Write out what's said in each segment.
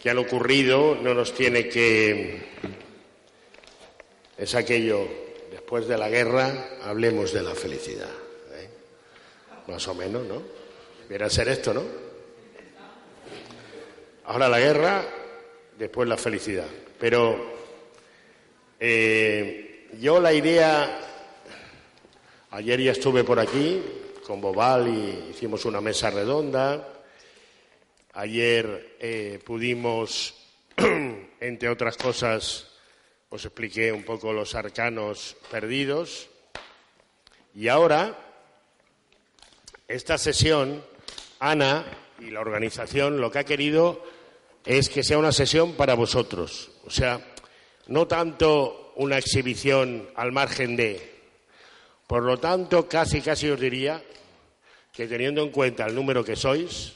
que han ocurrido no nos tiene que... Es aquello, después de la guerra, hablemos de la felicidad. ¿eh? Más o menos, ¿no? Viene a ser esto, ¿no? Ahora la guerra, después la felicidad. Pero eh, yo la idea, ayer ya estuve por aquí con Bobal y hicimos una mesa redonda Ayer eh, pudimos, entre otras cosas, os expliqué un poco los arcanos perdidos. Y ahora, esta sesión, Ana y la organización lo que ha querido es que sea una sesión para vosotros. O sea, no tanto una exhibición al margen de. Por lo tanto, casi, casi os diría que teniendo en cuenta el número que sois,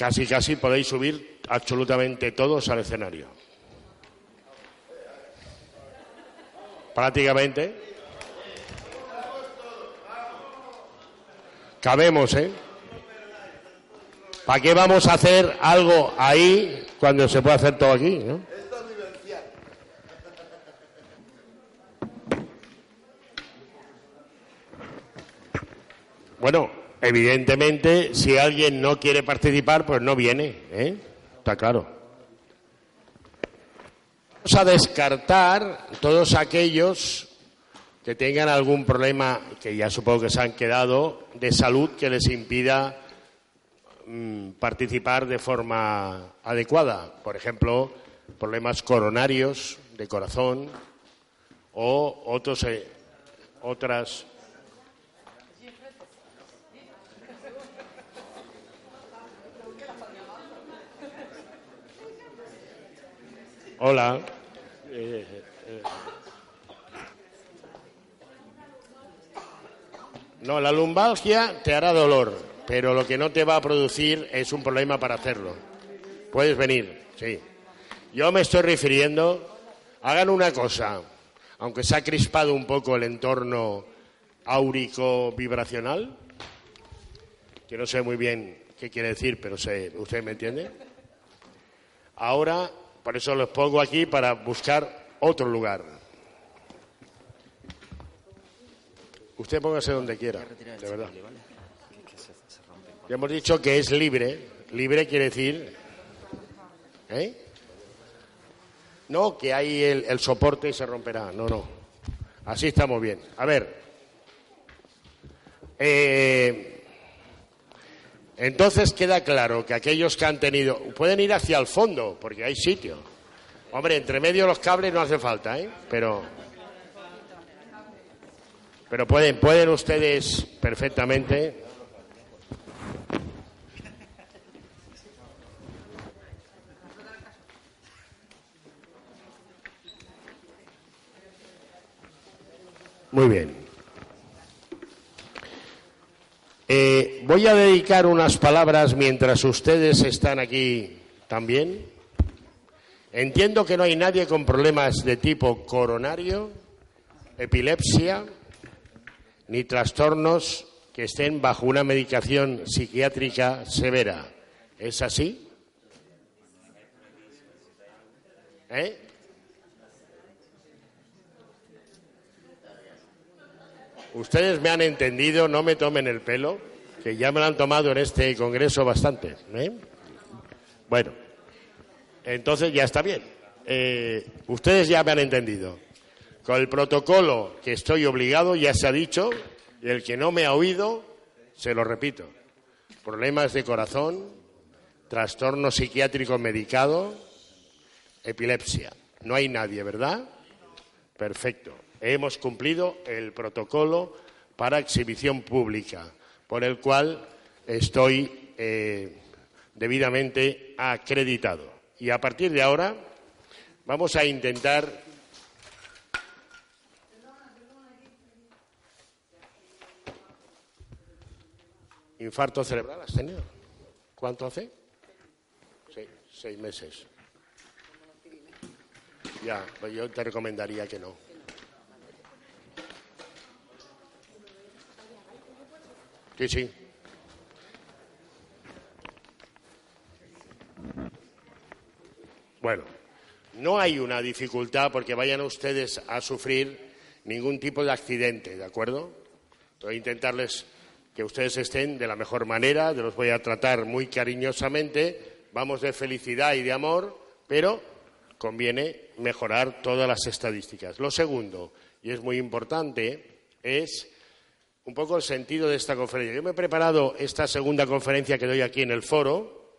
Casi, casi podéis subir absolutamente todos al escenario. Prácticamente. Cabemos, ¿eh? ¿Para qué vamos a hacer algo ahí cuando se puede hacer todo aquí? ¿no? Bueno, Evidentemente, si alguien no quiere participar, pues no viene, ¿eh? Está claro. Vamos a descartar todos aquellos que tengan algún problema, que ya supongo que se han quedado, de salud que les impida mm, participar de forma adecuada. Por ejemplo, problemas coronarios, de corazón, o otros, eh, otras Hola. Eh, eh. No, la lumbalgia te hará dolor, pero lo que no te va a producir es un problema para hacerlo. Puedes venir, sí. Yo me estoy refiriendo, hagan una cosa, aunque se ha crispado un poco el entorno áurico vibracional, que no sé muy bien qué quiere decir, pero sé, usted me entiende. Ahora por eso los pongo aquí para buscar otro lugar. Usted póngase donde quiera, de verdad. Ya hemos dicho que es libre. Libre quiere decir. ¿eh? No, que hay el, soporte se romperá. No, no. Así estamos bien. A ver. Eh, entonces queda claro que aquellos que han tenido pueden ir hacia el fondo porque hay sitio. Hombre, entre medio los cables no hace falta, ¿eh? Pero pero pueden pueden ustedes perfectamente Muy bien. Eh, voy a dedicar unas palabras mientras ustedes están aquí también. Entiendo que no hay nadie con problemas de tipo coronario, epilepsia, ni trastornos que estén bajo una medicación psiquiátrica severa. ¿Es así? ¿Eh? Ustedes me han entendido, no me tomen el pelo, que ya me lo han tomado en este congreso bastante. ¿eh? Bueno, entonces ya está bien. Eh, ustedes ya me han entendido. Con el protocolo que estoy obligado ya se ha dicho, y el que no me ha oído, se lo repito. Problemas de corazón, trastorno psiquiátrico medicado, epilepsia. No hay nadie, ¿verdad? Perfecto hemos cumplido el protocolo para exhibición pública, por el cual estoy eh, debidamente acreditado. Y a partir de ahora vamos a intentar. ¿Infarto cerebral has tenido? ¿Cuánto hace? Seis meses. Ya, pues yo te recomendaría que no. Sí, sí. Bueno, no hay una dificultad porque vayan ustedes a sufrir ningún tipo de accidente, ¿de acuerdo? Voy a intentarles que ustedes estén de la mejor manera, los voy a tratar muy cariñosamente, vamos de felicidad y de amor, pero conviene mejorar todas las estadísticas. Lo segundo, y es muy importante, es un poco el sentido de esta conferencia. Yo me he preparado esta segunda conferencia que doy aquí en el foro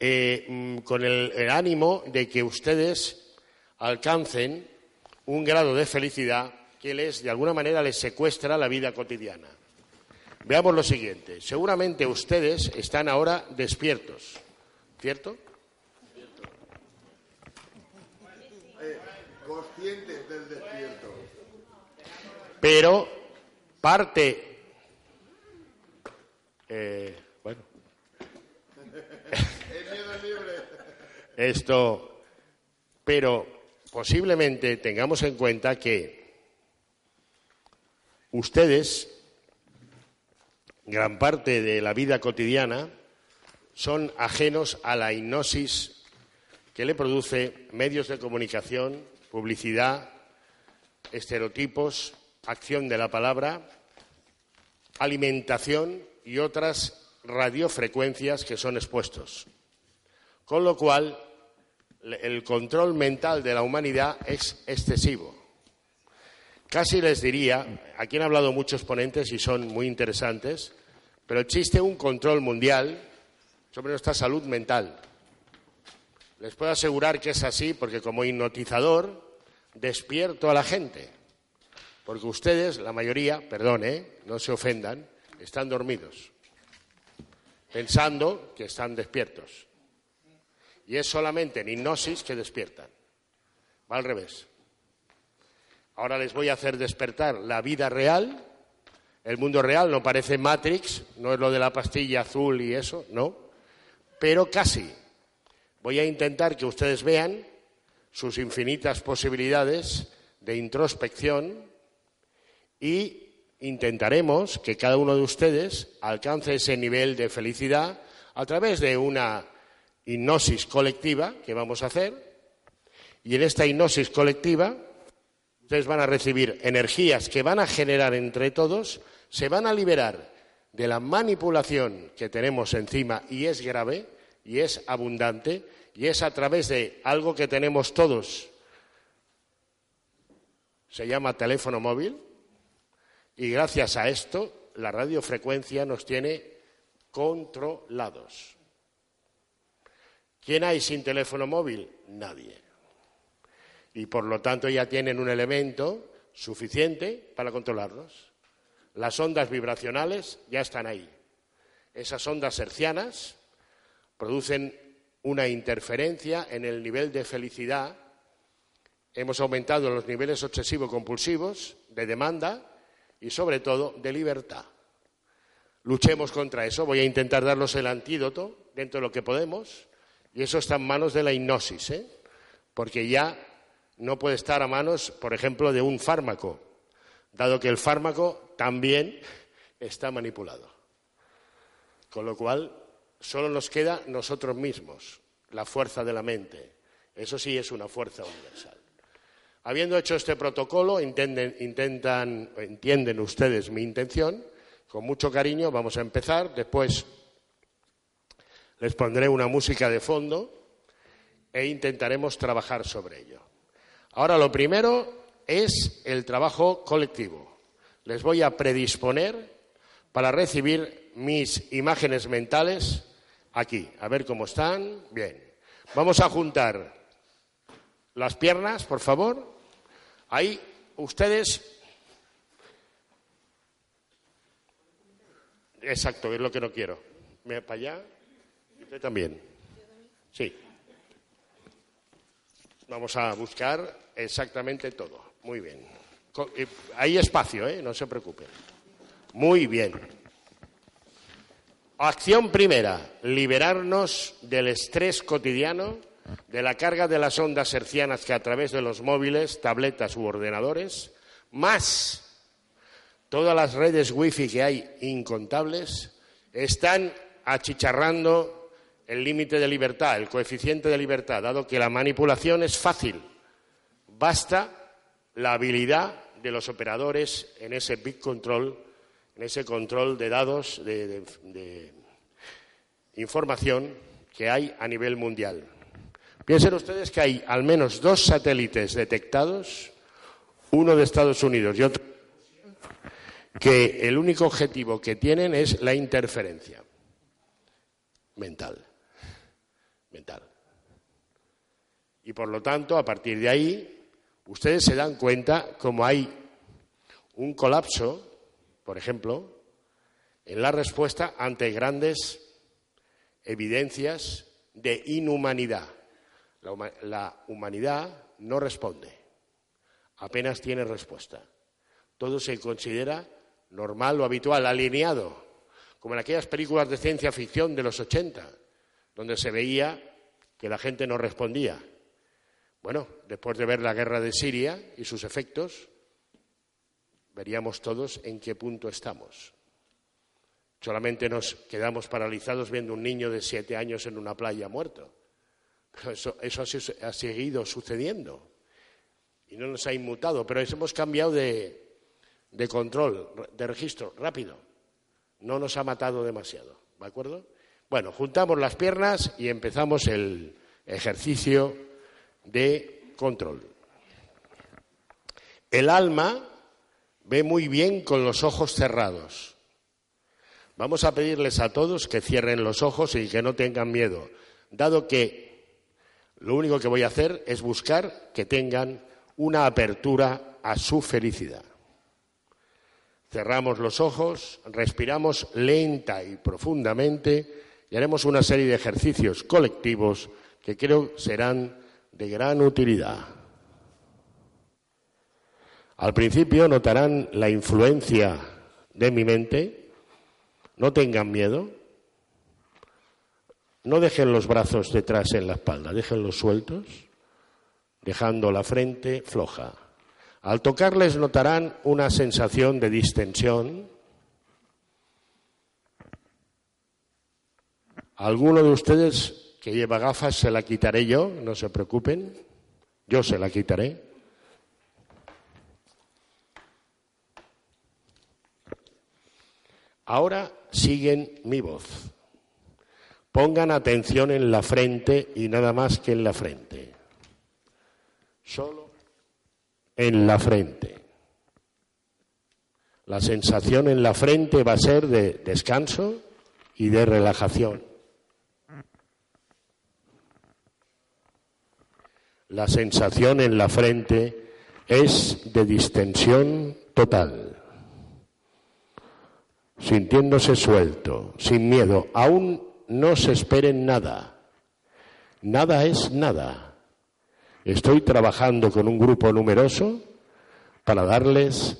eh, mm, con el, ánimo de que ustedes alcancen un grado de felicidad que les, de alguna manera, les secuestra la vida cotidiana. Veamos lo siguiente. Seguramente ustedes están ahora despiertos, ¿cierto? conscientes del despierto. Pero parte. Eh, bueno. Esto. Pero posiblemente tengamos en cuenta que ustedes, gran parte de la vida cotidiana, son ajenos a la hipnosis que le produce medios de comunicación, publicidad, estereotipos, acción de la palabra, alimentación y otras radiofrecuencias que son expuestos. Con lo cual, el control mental de la humanidad es excesivo. Casi les diría, aquí han hablado muchos ponentes y son muy interesantes, pero existe un control mundial sobre nuestra salud mental. Les puedo asegurar que es así porque como hipnotizador despierto a la gente. Porque ustedes, la mayoría, perdón, no se ofendan, están dormidos, pensando que están despiertos. Y es solamente en hipnosis que despiertan. Va al revés. Ahora les voy a hacer despertar la vida real. El mundo real no parece Matrix, no es lo de la pastilla azul y eso, no. Pero casi. Voy a intentar que ustedes vean sus infinitas posibilidades de introspección y intentaremos que cada uno de ustedes alcance ese nivel de felicidad a través de una hipnosis colectiva que vamos a hacer y en esta hipnosis colectiva ustedes van a recibir energías que van a generar entre todos, se van a liberar de la manipulación que tenemos encima y es grave, y es abundante y es a través de algo que tenemos todos. Se llama teléfono móvil y gracias a esto la radiofrecuencia nos tiene controlados. ¿Quién hay sin teléfono móvil? Nadie. Y por lo tanto ya tienen un elemento suficiente para controlarlos. Las ondas vibracionales ya están ahí. Esas ondas hercianas producen una interferencia en el nivel de felicidad. Hemos aumentado los niveles obsesivo-compulsivos de demanda y, sobre todo, de libertad. Luchemos contra eso. Voy a intentar darnos el antídoto dentro de lo que podemos. Y eso está en manos de la hipnosis, ¿eh? porque ya no puede estar a manos, por ejemplo, de un fármaco, dado que el fármaco también está manipulado. Con lo cual, solo nos queda nosotros mismos, la fuerza de la mente. Eso sí es una fuerza universal. Habiendo hecho este protocolo, intentan, entienden ustedes mi intención. Con mucho cariño vamos a empezar. Después les pondré una música de fondo e intentaremos trabajar sobre ello. Ahora lo primero es el trabajo colectivo. Les voy a predisponer para recibir mis imágenes mentales Aquí, a ver cómo están. Bien. Vamos a juntar las piernas, por favor. Ahí, ustedes. Exacto, es lo que no quiero. Me para allá. Usted también. Sí. Vamos a buscar exactamente todo. Muy bien. Eh, hay espacio, ¿eh? No se preocupen. Muy bien. Acción primera, liberarnos del estrés cotidiano, de la carga de las ondas hercianas que a través de los móviles, tabletas u ordenadores, más todas las redes wifi que hay incontables, están achicharrando el límite de libertad, el coeficiente de libertad, dado que la manipulación es fácil. Basta la habilidad de los operadores en ese big control, en ese control de datos, de, de información que hay a nivel mundial. Piensen ustedes que hay al menos dos satélites detectados, uno de Estados Unidos y otro que el único objetivo que tienen es la interferencia mental. Mental. Y por lo tanto, a partir de ahí, ustedes se dan cuenta como hay un colapso, por ejemplo, en la respuesta ante grandes evidencias de inhumanidad. La, humanidad no responde, apenas tiene respuesta. Todo se considera normal o habitual, alineado, como en aquellas películas de ciencia ficción de los 80, donde se veía que la gente no respondía. Bueno, después de ver la guerra de Siria y sus efectos, veríamos todos en qué punto estamos. Solamente nos quedamos paralizados viendo un niño de siete años en una playa muerto. Eso, ha seguido sucediendo y no nos ha inmutado, pero hemos cambiado de, de control, de registro, rápido. No nos ha matado demasiado, ¿de acuerdo? Bueno, juntamos las piernas y empezamos el ejercicio de control. El alma ve muy bien con los ojos cerrados. Vamos a pedirles a todos que cierren los ojos y que no tengan miedo, dado que lo único que voy a hacer es buscar que tengan una apertura a su felicidad. Cerramos los ojos, respiramos lenta y profundamente y haremos una serie de ejercicios colectivos que creo serán de gran utilidad. Al principio notarán la influencia de mi mente no tengan miedo. No dejen los brazos detrás en la espalda, déjenlos sueltos, dejando la frente floja. Al tocarles notarán una sensación de distensión. Alguno de ustedes que lleva gafas se la quitaré yo, no se preocupen, yo se la quitaré. Ahora siguen mi voz. Pongan atención en la frente y nada más que en la frente. Solo en la frente. La sensación en la frente va a ser de descanso y de relajación. La sensación en la frente es de distensión total sintiéndose suelto, sin miedo. Aún no se esperen nada. Nada es nada. Estoy trabajando con un grupo numeroso para darles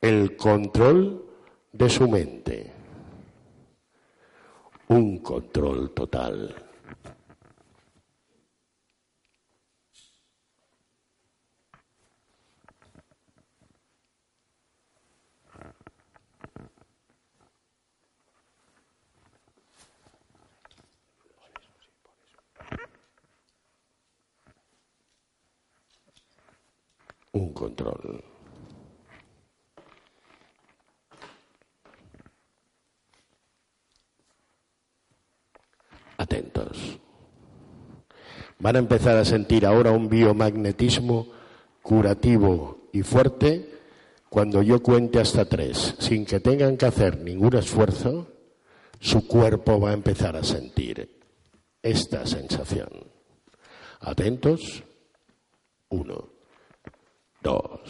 el control de su mente. Un control total. Un control. Atentos. Van a empezar a sentir ahora un biomagnetismo curativo y fuerte cuando yo cuente hasta tres, sin que tengan que hacer ningún esfuerzo, su cuerpo va a empezar a sentir esta sensación. Atentos. Uno dos.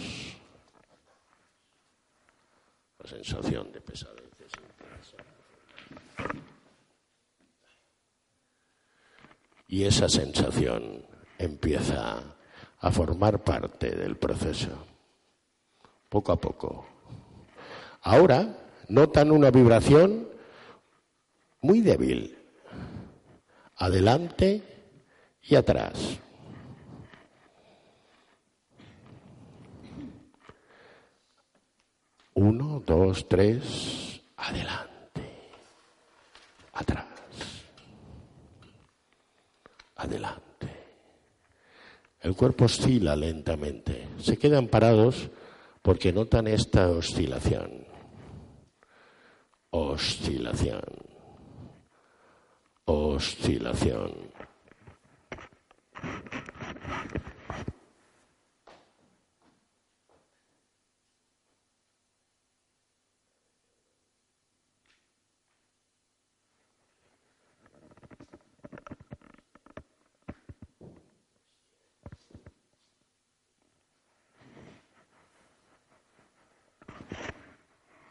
La sensación de pesadez Y esa sensación empieza a formar parte del proceso, poco a poco. Ahora notan una vibración muy débil. Adelante y atrás. Uno, dos, tres, adelante, atrás, adelante. El cuerpo oscila lentamente. Se quedan parados porque notan esta oscilación. Oscilación. Oscilación.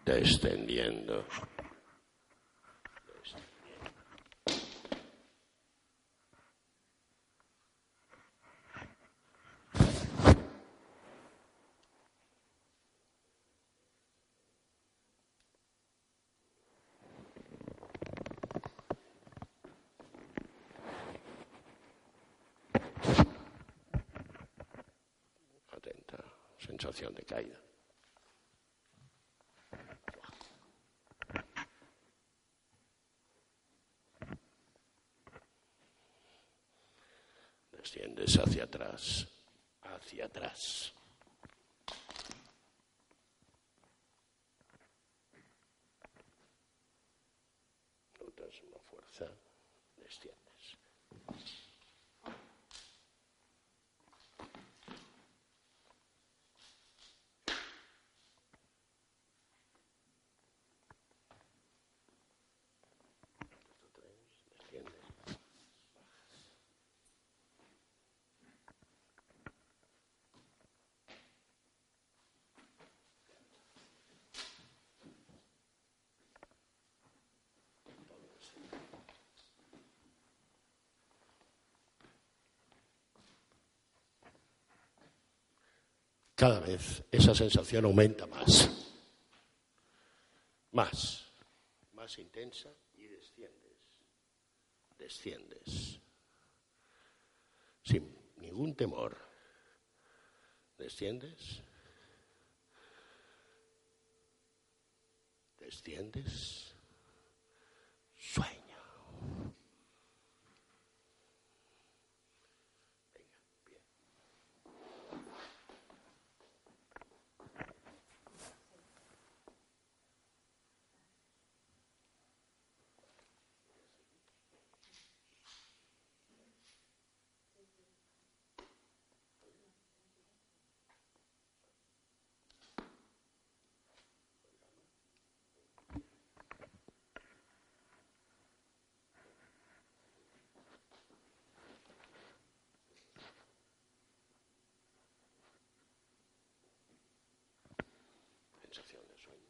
Descendiendo. Sensación de caída. Desciendes hacia atrás, hacia atrás. Notas una fuerza, desciendes. Desciendes. Cada vez esa sensación aumenta más. Más. Más intensa y desciendes. Desciendes. Sin ningún temor. Desciendes. Desciendes. Sueño. Venga, bien. Sensación de sueño.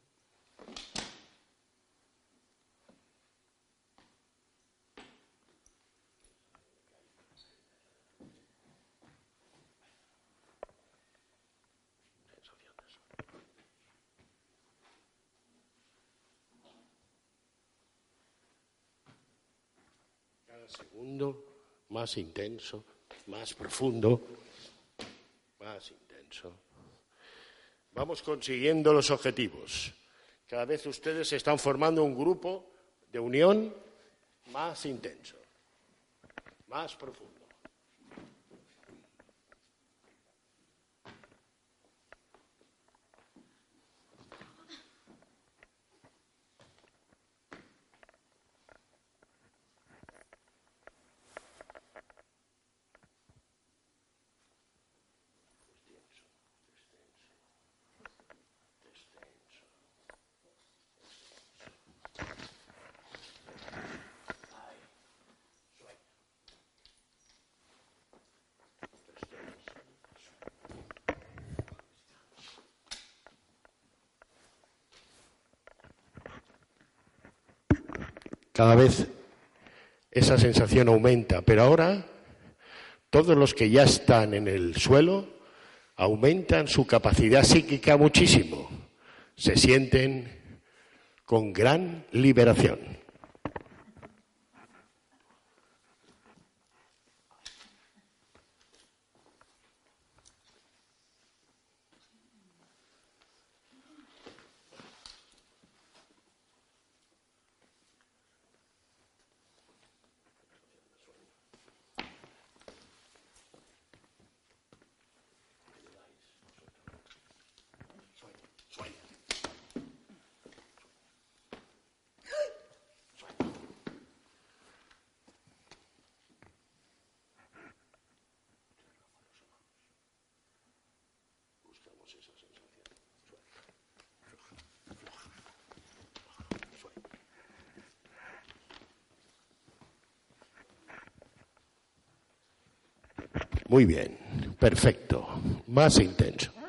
Sensación de sueño. Cada segundo más intenso, más profundo, más intenso. Vamos consiguiendo los objetivos. Cada vez ustedes están formando un grupo de unión más intenso, más profundo. Cada vez esa sensación aumenta, pero ahora todos los que ya están en el suelo aumentan su capacidad psíquica muchísimo. Se sienten con gran liberación. Muy bien, perfecto, más intenso.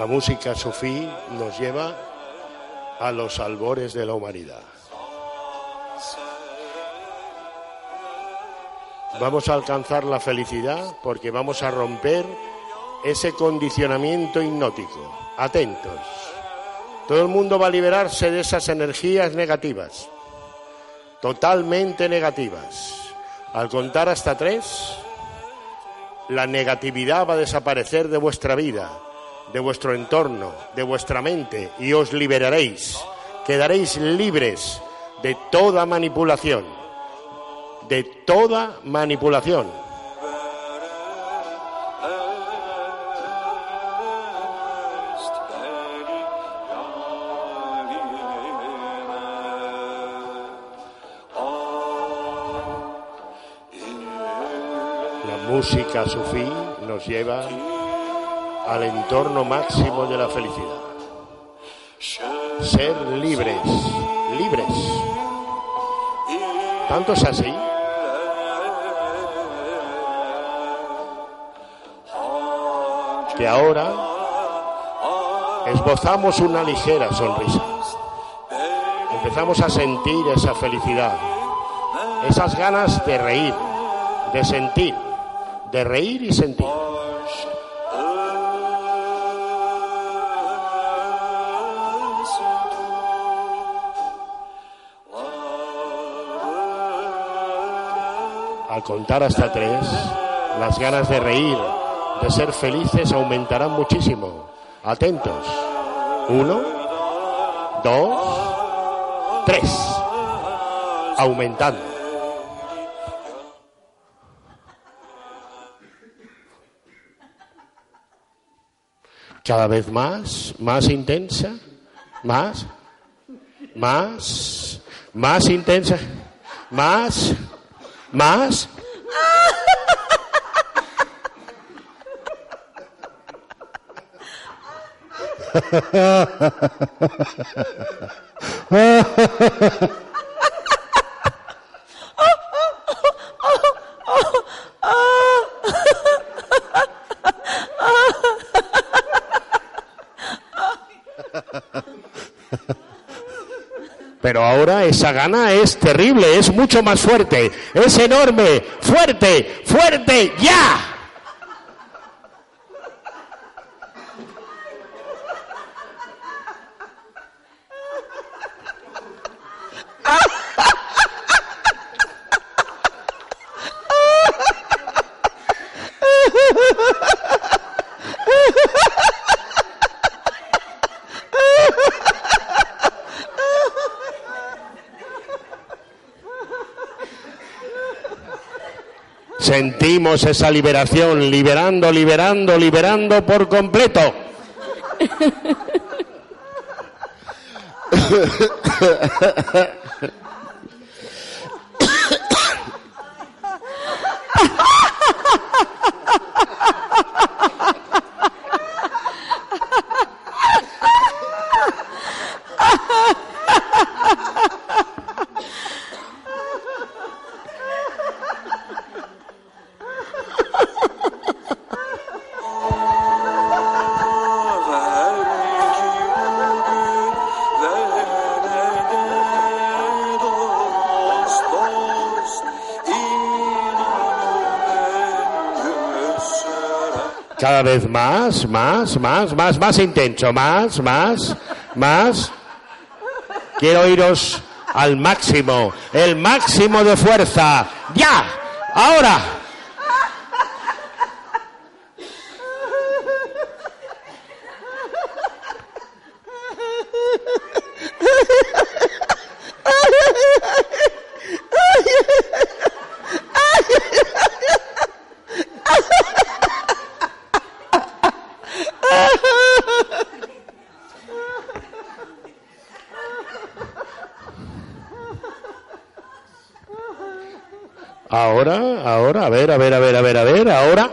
La música sufí nos lleva a los albores de la humanidad. Vamos a alcanzar la felicidad porque vamos a romper ese condicionamiento hipnótico. Atentos. Todo el mundo va a liberarse de esas energías negativas, totalmente negativas. Al contar hasta tres, la negatividad va a desaparecer de vuestra vida de vuestro entorno, de vuestra mente, y os liberaréis. Quedaréis libres de toda manipulación, de toda manipulación. La música sufí nos lleva al entorno máximo de la felicidad. Ser libres, libres. ¿Tanto es así? Que ahora esbozamos una ligera sonrisa. Empezamos a sentir esa felicidad, esas ganas de reír, de sentir, de reír y sentir. Al contar hasta tres, las ganas de reír, de ser felices aumentarán muchísimo. Atentos. Uno, dos, tres. Aumentando. Cada vez más, más intensa, más, más, más intensa, más, ¿Más? Pero ahora esa gana es terrible, es mucho más fuerte, es enorme, fuerte, fuerte, ya. Esa liberación, liberando, liberando, liberando por completo. Cada vez más, más, más, más, más intenso, más, más, más. Quiero iros al máximo, el máximo de fuerza. ¡Ya! ¡Ahora ahora, a ver, a ver, a ver, a ver, a ver, ahora.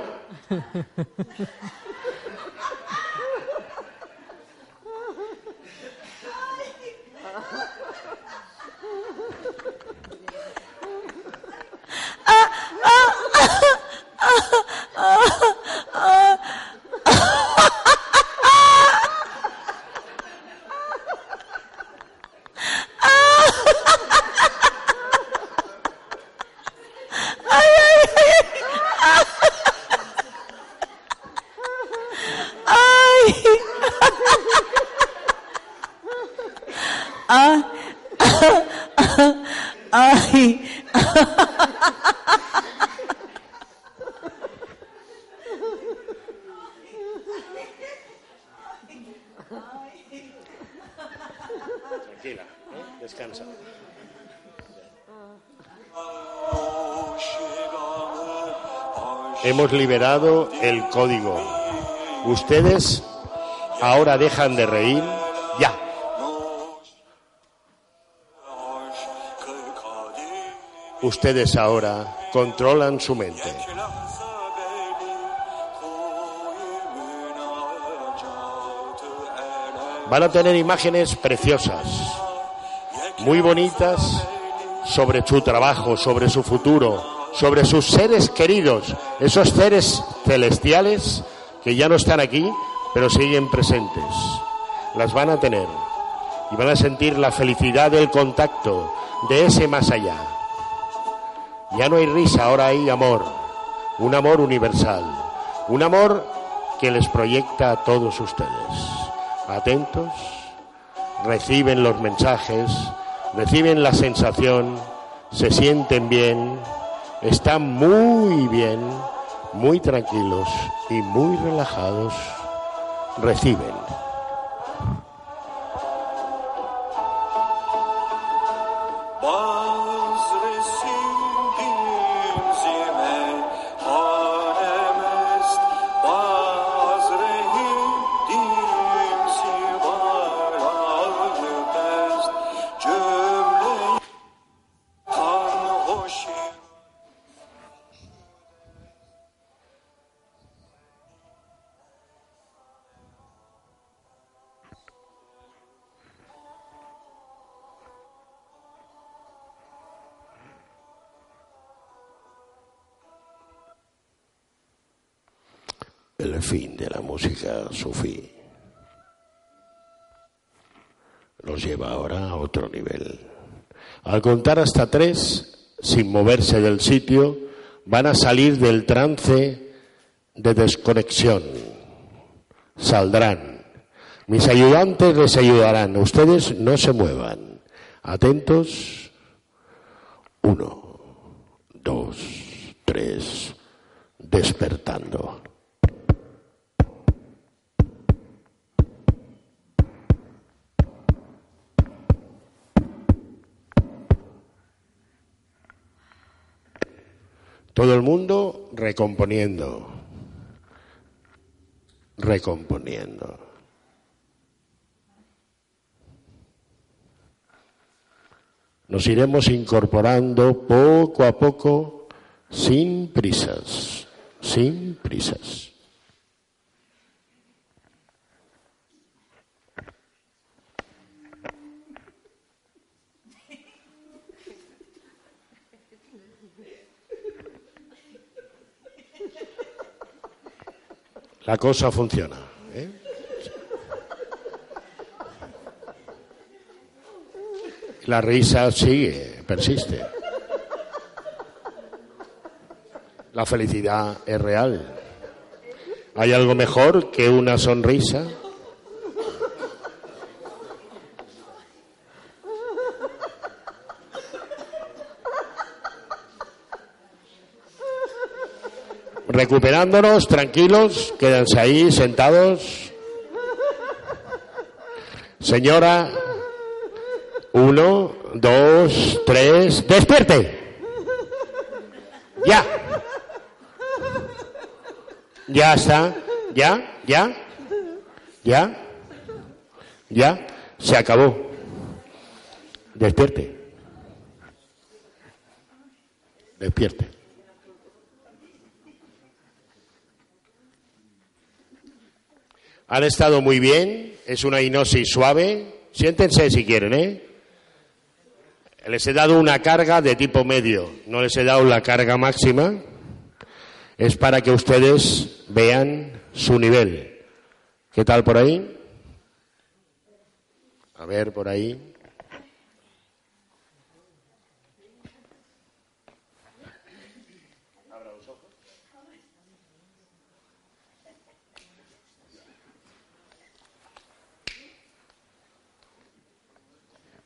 Ay, Tranquila, ¿eh? descansa. Hemos liberado el código. Ustedes ahora dejan de reír. Ya. Ustedes ahora controlan su mente. Van a tener imágenes preciosas, muy bonitas sobre su trabajo, sobre su futuro, sobre sus seres queridos, esos seres celestiales que ya no están aquí, pero siguen presentes. Las van a tener y van a sentir la felicidad del contacto de ese más allá. Ya no hay risa, ahora hay amor, un amor universal, un amor que les proyecta a todos ustedes. Atentos, reciben los mensajes, reciben la sensación, se sienten bien, están muy bien, muy tranquilos y muy relajados, reciben. Música sufí. Los lleva ahora a otro nivel. Al contar hasta tres, sin moverse del sitio, van a salir del trance de desconexión. Saldrán. Mis ayudantes les ayudarán. Ustedes no se muevan. Atentos. Uno, dos, tres. Despertando. Todo el mundo recomponiendo, recomponiendo. Nos iremos incorporando poco a poco, sin prisas, sin prisas. La cosa funciona. ¿eh? La risa sigue, persiste. La felicidad es real. ¿Hay algo mejor que una sonrisa? Recuperándonos, tranquilos, quédense ahí sentados. Señora, uno, dos, tres, despierte. Ya. Ya está. Ya, ya. Ya. Ya. Se acabó. Despierte. Despierte. Han estado muy bien, es una hipnosis suave. Siéntense si quieren, ¿eh? Les he dado una carga de tipo medio, no les he dado la carga máxima. Es para que ustedes vean su nivel. ¿Qué tal por ahí? A ver, por ahí.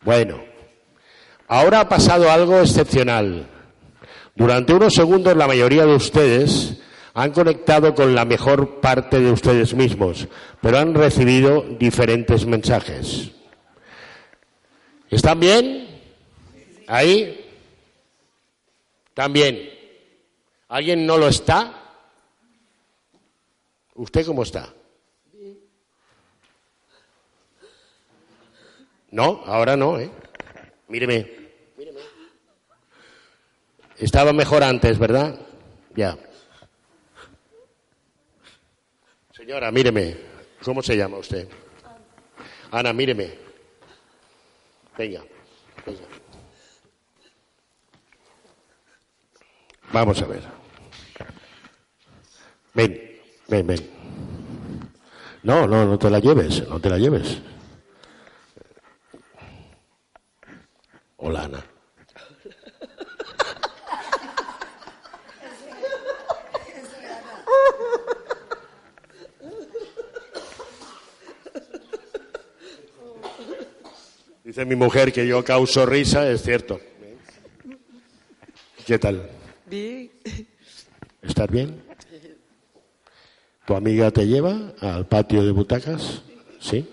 Bueno, ahora ha pasado algo excepcional. Durante unos segundos la mayoría de ustedes han conectado con la mejor parte de ustedes mismos, pero han recibido diferentes mensajes. ¿Están bien? ¿Ahí? ¿Están bien? ¿Alguien no lo está? ¿Usted cómo está? No, ahora no, ¿eh? Míreme. Míreme. Estaba mejor antes, ¿verdad? Ya. Señora, míreme. ¿Cómo se llama usted? Ana, míreme. Venga. venga. Vamos a ver. Ven, ven, ven. No, no, no te la lleves, no te la lleves. Hola, Ana. Dice mi mujer que yo causo risa, es cierto. ¿Qué tal? Bien. ¿Estás bien? ¿Tu amiga te lleva al patio de butacas? ¿Sí?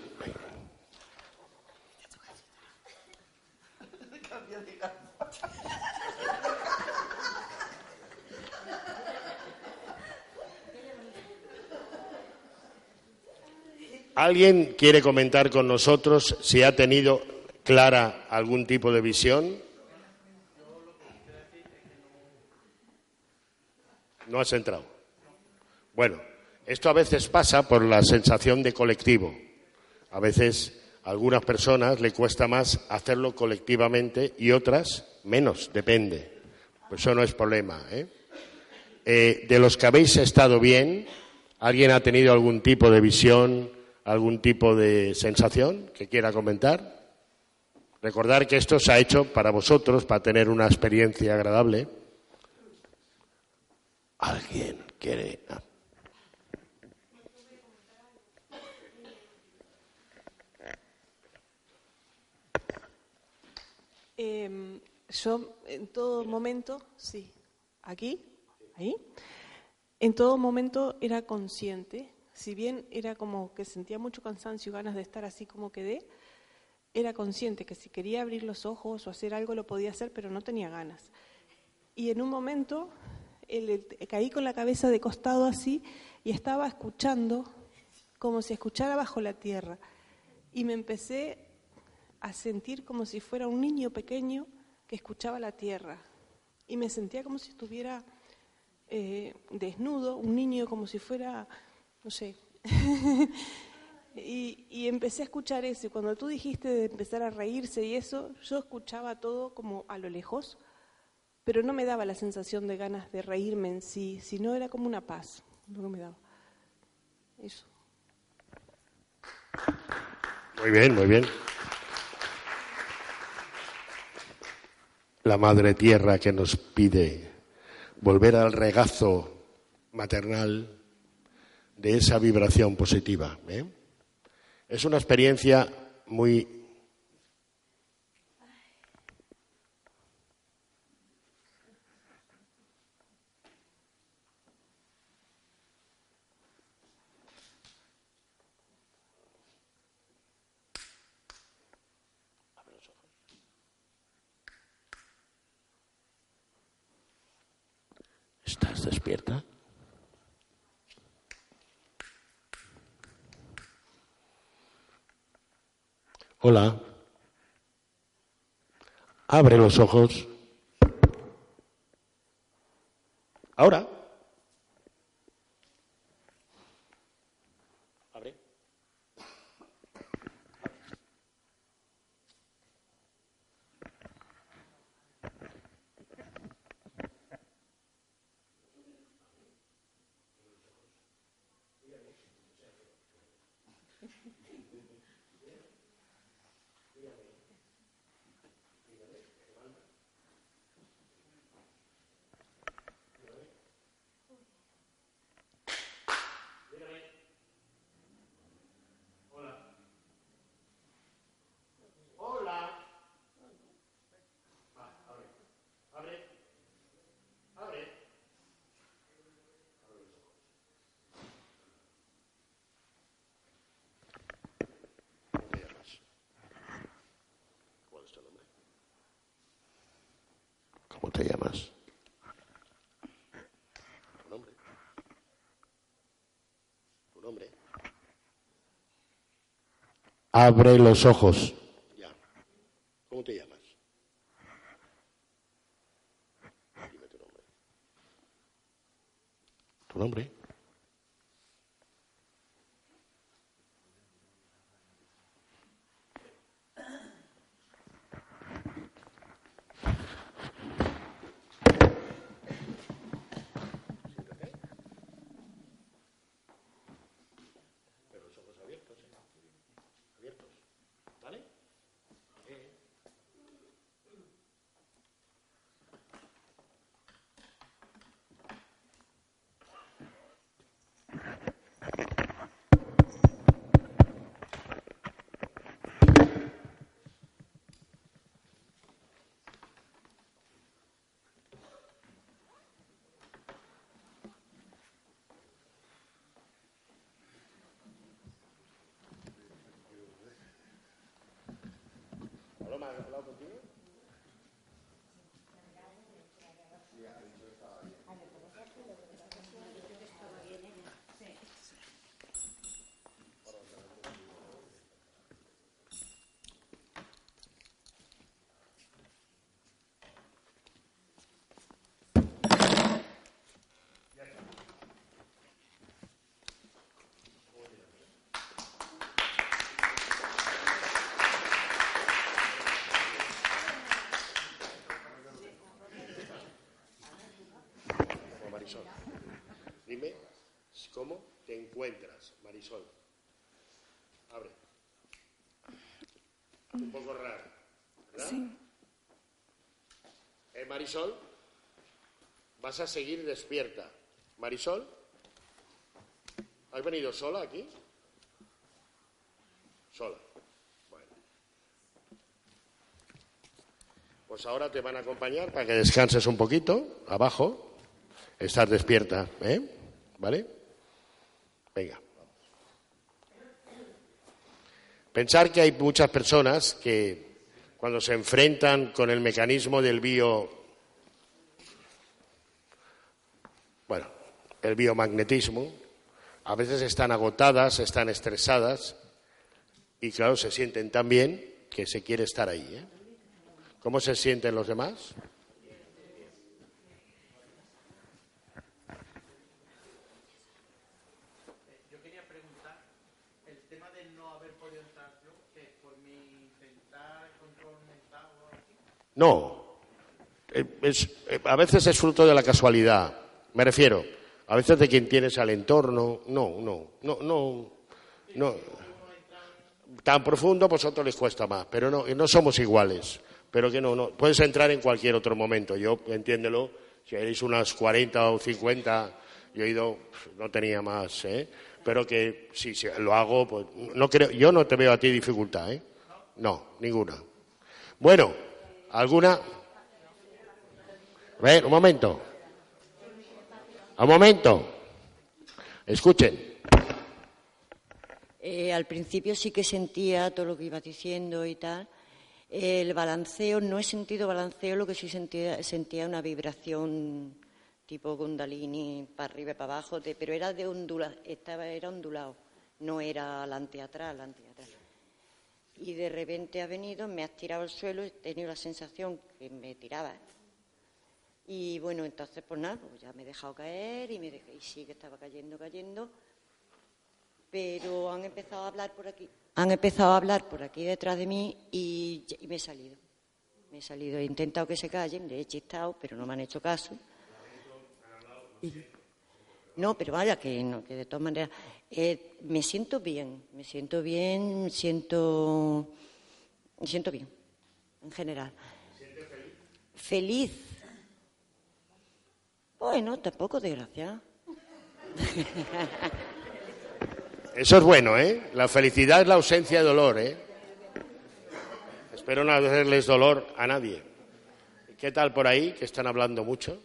¿Alguien quiere comentar con nosotros si ha tenido clara algún tipo de visión? No has entrado. Bueno, esto a veces pasa por la sensación de colectivo. A veces a algunas personas le cuesta más hacerlo colectivamente y otras menos, depende. Pues eso no es problema. ¿eh? Eh, de los que habéis estado bien, ¿alguien ha tenido algún tipo de visión, algún tipo de sensación que quiera comentar? Recordar que esto se ha hecho para vosotros, para tener una experiencia agradable. ¿Alguien quiere? Eh, yo en todo momento, sí, aquí, ahí, en todo momento era consciente, si bien era como que sentía mucho cansancio y ganas de estar así como quedé, era consciente que si quería abrir los ojos o hacer algo lo podía hacer, pero no tenía ganas. Y en un momento caí con la cabeza de costado así y estaba escuchando como si escuchara bajo la tierra. Y me empecé a sentir como si fuera un niño pequeño que escuchaba la tierra. Y me sentía como si estuviera eh, desnudo, un niño como si fuera, no sé. y, empecé a escuchar eso. Y cuando tú dijiste de empezar a reírse y eso, yo escuchaba todo como a lo lejos, pero no me daba la sensación de ganas de reírme en sí, sino era como una paz, que me daba. Eso. Muy bien, muy bien. La madre tierra que nos pide volver al regazo maternal de esa vibración positiva. ¿eh? Es una experiencia muy ¿Estás despierta? Hola. Abre los ojos. Ahora. Abre. Hola. Va, abre. Abre. Abre. ¿Cómo te llamas? ¿Cuál es tu nombre? ¿Cómo te llamas? ¿Tu nombre? ¿Tu nombre? Abre los ojos. Ya. ¿Cómo te llamas? Dime tu nombre. ¿Tu nombre? I love a beer. Dime cómo te encuentras, Marisol. Abre. Un poco raro. Sí. ¿Eh, Marisol? Vas a seguir despierta. ¿Marisol? ¿Has venido sola aquí? Sola. Bueno. Pues ahora te van a acompañar para que descanses un poquito, abajo. Estás despierta, ¿eh? ¿Vale? Venga. Pensar que hay muchas personas que cuando se enfrentan con el mecanismo del bio, bueno, el biomagnetismo, a veces están agotadas, están estresadas y claro, se sienten tan bien que se quiere estar ahí. ¿eh? ¿Cómo se sienten los demás? Yo quería preguntar, el tema de no haber podido entrar yo, que es por mi intentar control mental o algo así. No. Eh, eh, a veces es fruto de la casualidad. Me refiero, a veces de quien tienes al entorno. No, no, no, no, no. Tan profundo, pues a otros les cuesta más. Pero no, no somos iguales. Pero que no, no. Puedes entrar en cualquier otro momento. Yo, entiéndelo, si erais unas 40 o 50, yo he ido, no tenía más, ¿eh? Pero que si, si lo hago, pues no creo, yo no te veo a ti dificultad, ¿eh? No, ninguna. Bueno, ¿alguna? A ver, un momento. Un momento. Escuchen. Eh, al principio sí que sentía todo lo que iba diciendo y tal. El balanceo, no he sentido balanceo, lo que sí sentía, sentía una vibración tipo Kundalini para arriba y para abajo, pero era de ondula, estaba, era ondulado, no era adelante atrás. Y de repente ha venido, me has tirado al suelo, he tenido la sensación que me tiraba. Y bueno, entonces pues nada, pues ya me he dejado caer y, me dejé, y sí que estaba cayendo, cayendo pero han empezado a hablar por aquí. Han empezado a hablar por aquí detrás de mí y, y me he salido. Me he salido. He intentado que se callen, le he chistado, pero no me han hecho caso. Y- no, pero vaya, que, no, que de todas maneras eh, me siento bien, me siento bien, me siento, me siento bien, en general. feliz? Bueno, tampoco, desgraciada. Eso es bueno, ¿eh? La felicidad es la ausencia de dolor, ¿eh? Espero no hacerles dolor a nadie. ¿Qué tal por ahí? Que están hablando mucho.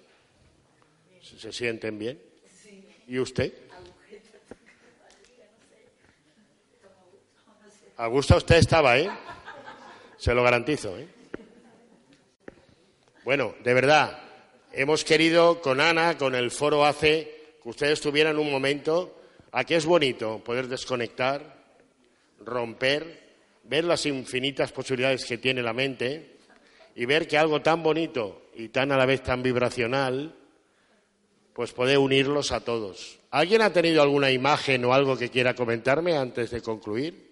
¿Se, se sienten bien? ¿Y usted? A gusto usted estaba, ¿eh? Se lo garantizo, ¿eh? Bueno, de verdad, hemos querido con Ana, con el Foro ACE, que ustedes tuvieran un momento. Aquí es bonito poder desconectar, romper, ver las infinitas posibilidades que tiene la mente y ver que algo tan bonito y tan a la vez tan vibracional, pues puede unirlos a todos. ¿Alguien ha tenido alguna imagen o algo que quiera comentarme antes de concluir?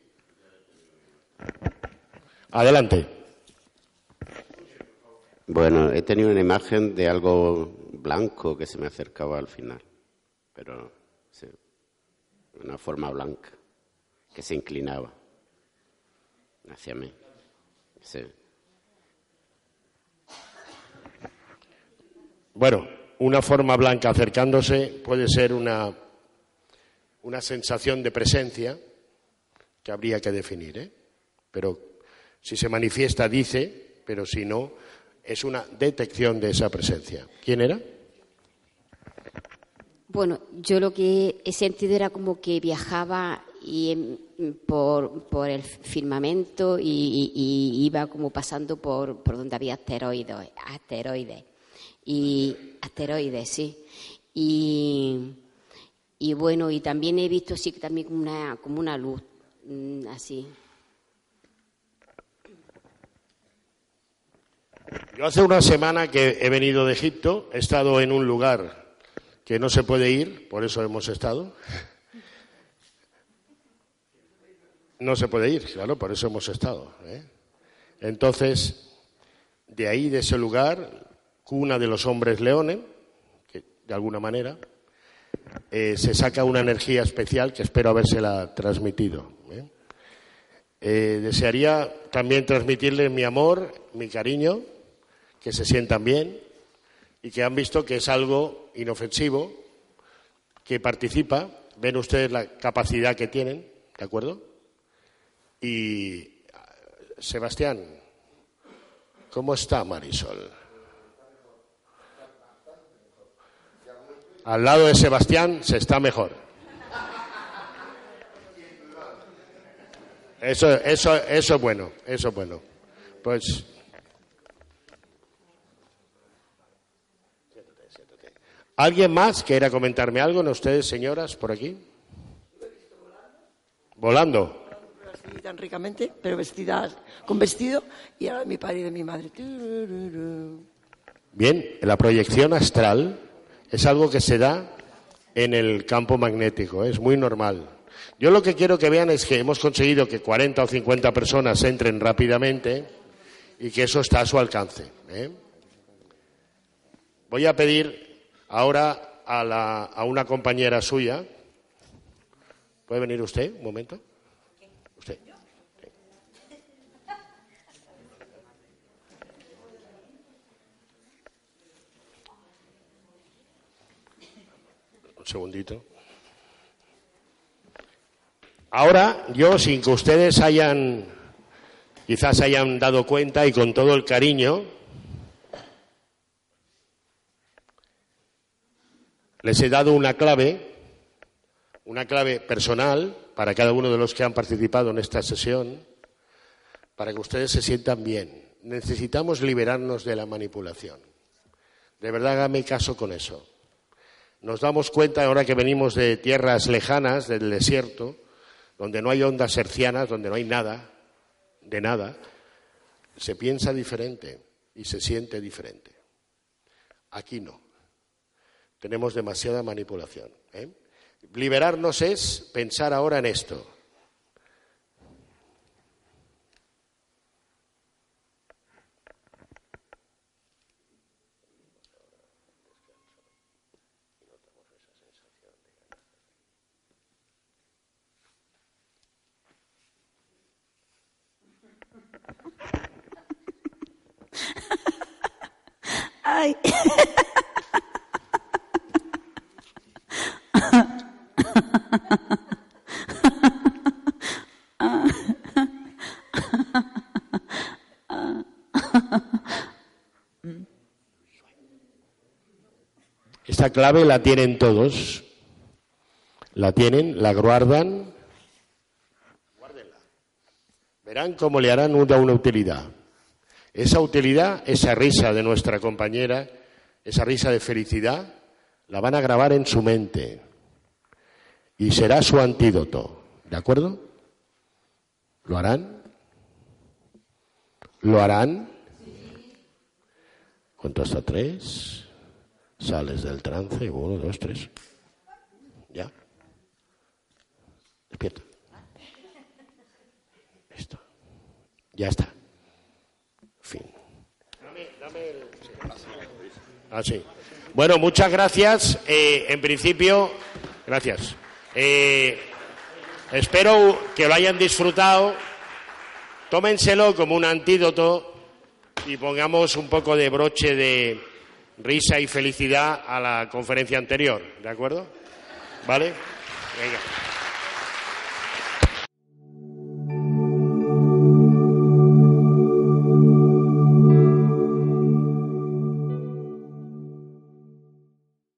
Adelante. Bueno, he tenido una imagen de algo blanco que se me acercaba al final, pero sí, una forma blanca que se inclinaba hacia mí. Sí. Bueno, una forma blanca acercándose puede ser una, una sensación de presencia que habría que definir, ¿eh? Pero si se manifiesta, dice, pero si no, es una detección de esa presencia. ¿Quién era? Bueno, yo lo que he sentido era como que viajaba y, em, por, por el firmamento y, iba como pasando por, por donde había asteroides, asteroides y asteroides, sí. Y, y bueno, y también he visto sí también como una, como una luz mm, así. Yo hace una semana que he venido de Egipto, he estado en un lugar que no se puede ir, por eso hemos estado. No se puede ir, claro, por eso hemos estado. ¿eh? Entonces, de ahí, de ese lugar, cuna de los hombres leones, que de alguna manera, eh, se saca una energía especial que espero habérsela transmitido. ¿eh? Desearía también transmitirles mi amor, mi cariño, que se sientan bien y que han visto que es algo inofensivo, que participa, ven ustedes la capacidad que tienen, ¿de acuerdo? Y Sebastián, ¿cómo está Marisol? Al lado de Sebastián se está mejor. Eso, eso, eso es bueno, eso es bueno. Pues. ¿Alguien más quiera comentarme algo? ¿No ustedes, señoras, por aquí? Volando. tan ricamente, pero vestidas con vestido, y ahora de mi padre y de mi madre. Bien, la proyección astral es algo que se da en el campo magnético, es muy normal. Yo lo que quiero que vean es que hemos conseguido que 40 o 50 personas entren rápidamente y que eso está a su alcance. ¿eh? Voy a pedir ahora a, la- a una compañera suya. ¿Puede venir usted un momento? Usted. Un segundito. Ahora, yo, sin que ustedes hayan, quizás hayan dado cuenta y con todo el cariño, les he dado una clave, una clave personal para cada uno de los que han participado en esta sesión, para que ustedes se sientan bien. Necesitamos liberarnos de la manipulación. De verdad, hágame caso con eso. Nos damos cuenta ahora que venimos de tierras lejanas, del desierto, donde no hay ondas hercianas, donde no hay nada, de nada, se piensa diferente y se siente diferente. Aquí no. Tenemos demasiada manipulación. ¿eh? Liberarnos es pensar ahora en esto. Ay. Esta clave la tienen todos. La tienen, la guardan. Verán cómo le harán una, una utilidad. Esa utilidad, esa risa de nuestra compañera, esa risa de felicidad, la van a grabar en su mente. Y será su antídoto. ¿De acuerdo? ¿Lo harán? ¿Lo harán? Cuento hasta tres. Sales del trance. Uno, dos, tres. Ya. Despierta. Listo. Ya está. Fin. Ah, sí. Bueno, muchas gracias. Eh, en principio, gracias. Eh, espero que lo hayan disfrutado. Tómenselo como un antídoto y pongamos un poco de broche de risa y felicidad a la conferencia anterior. ¿De acuerdo? ¿Vale? Venga.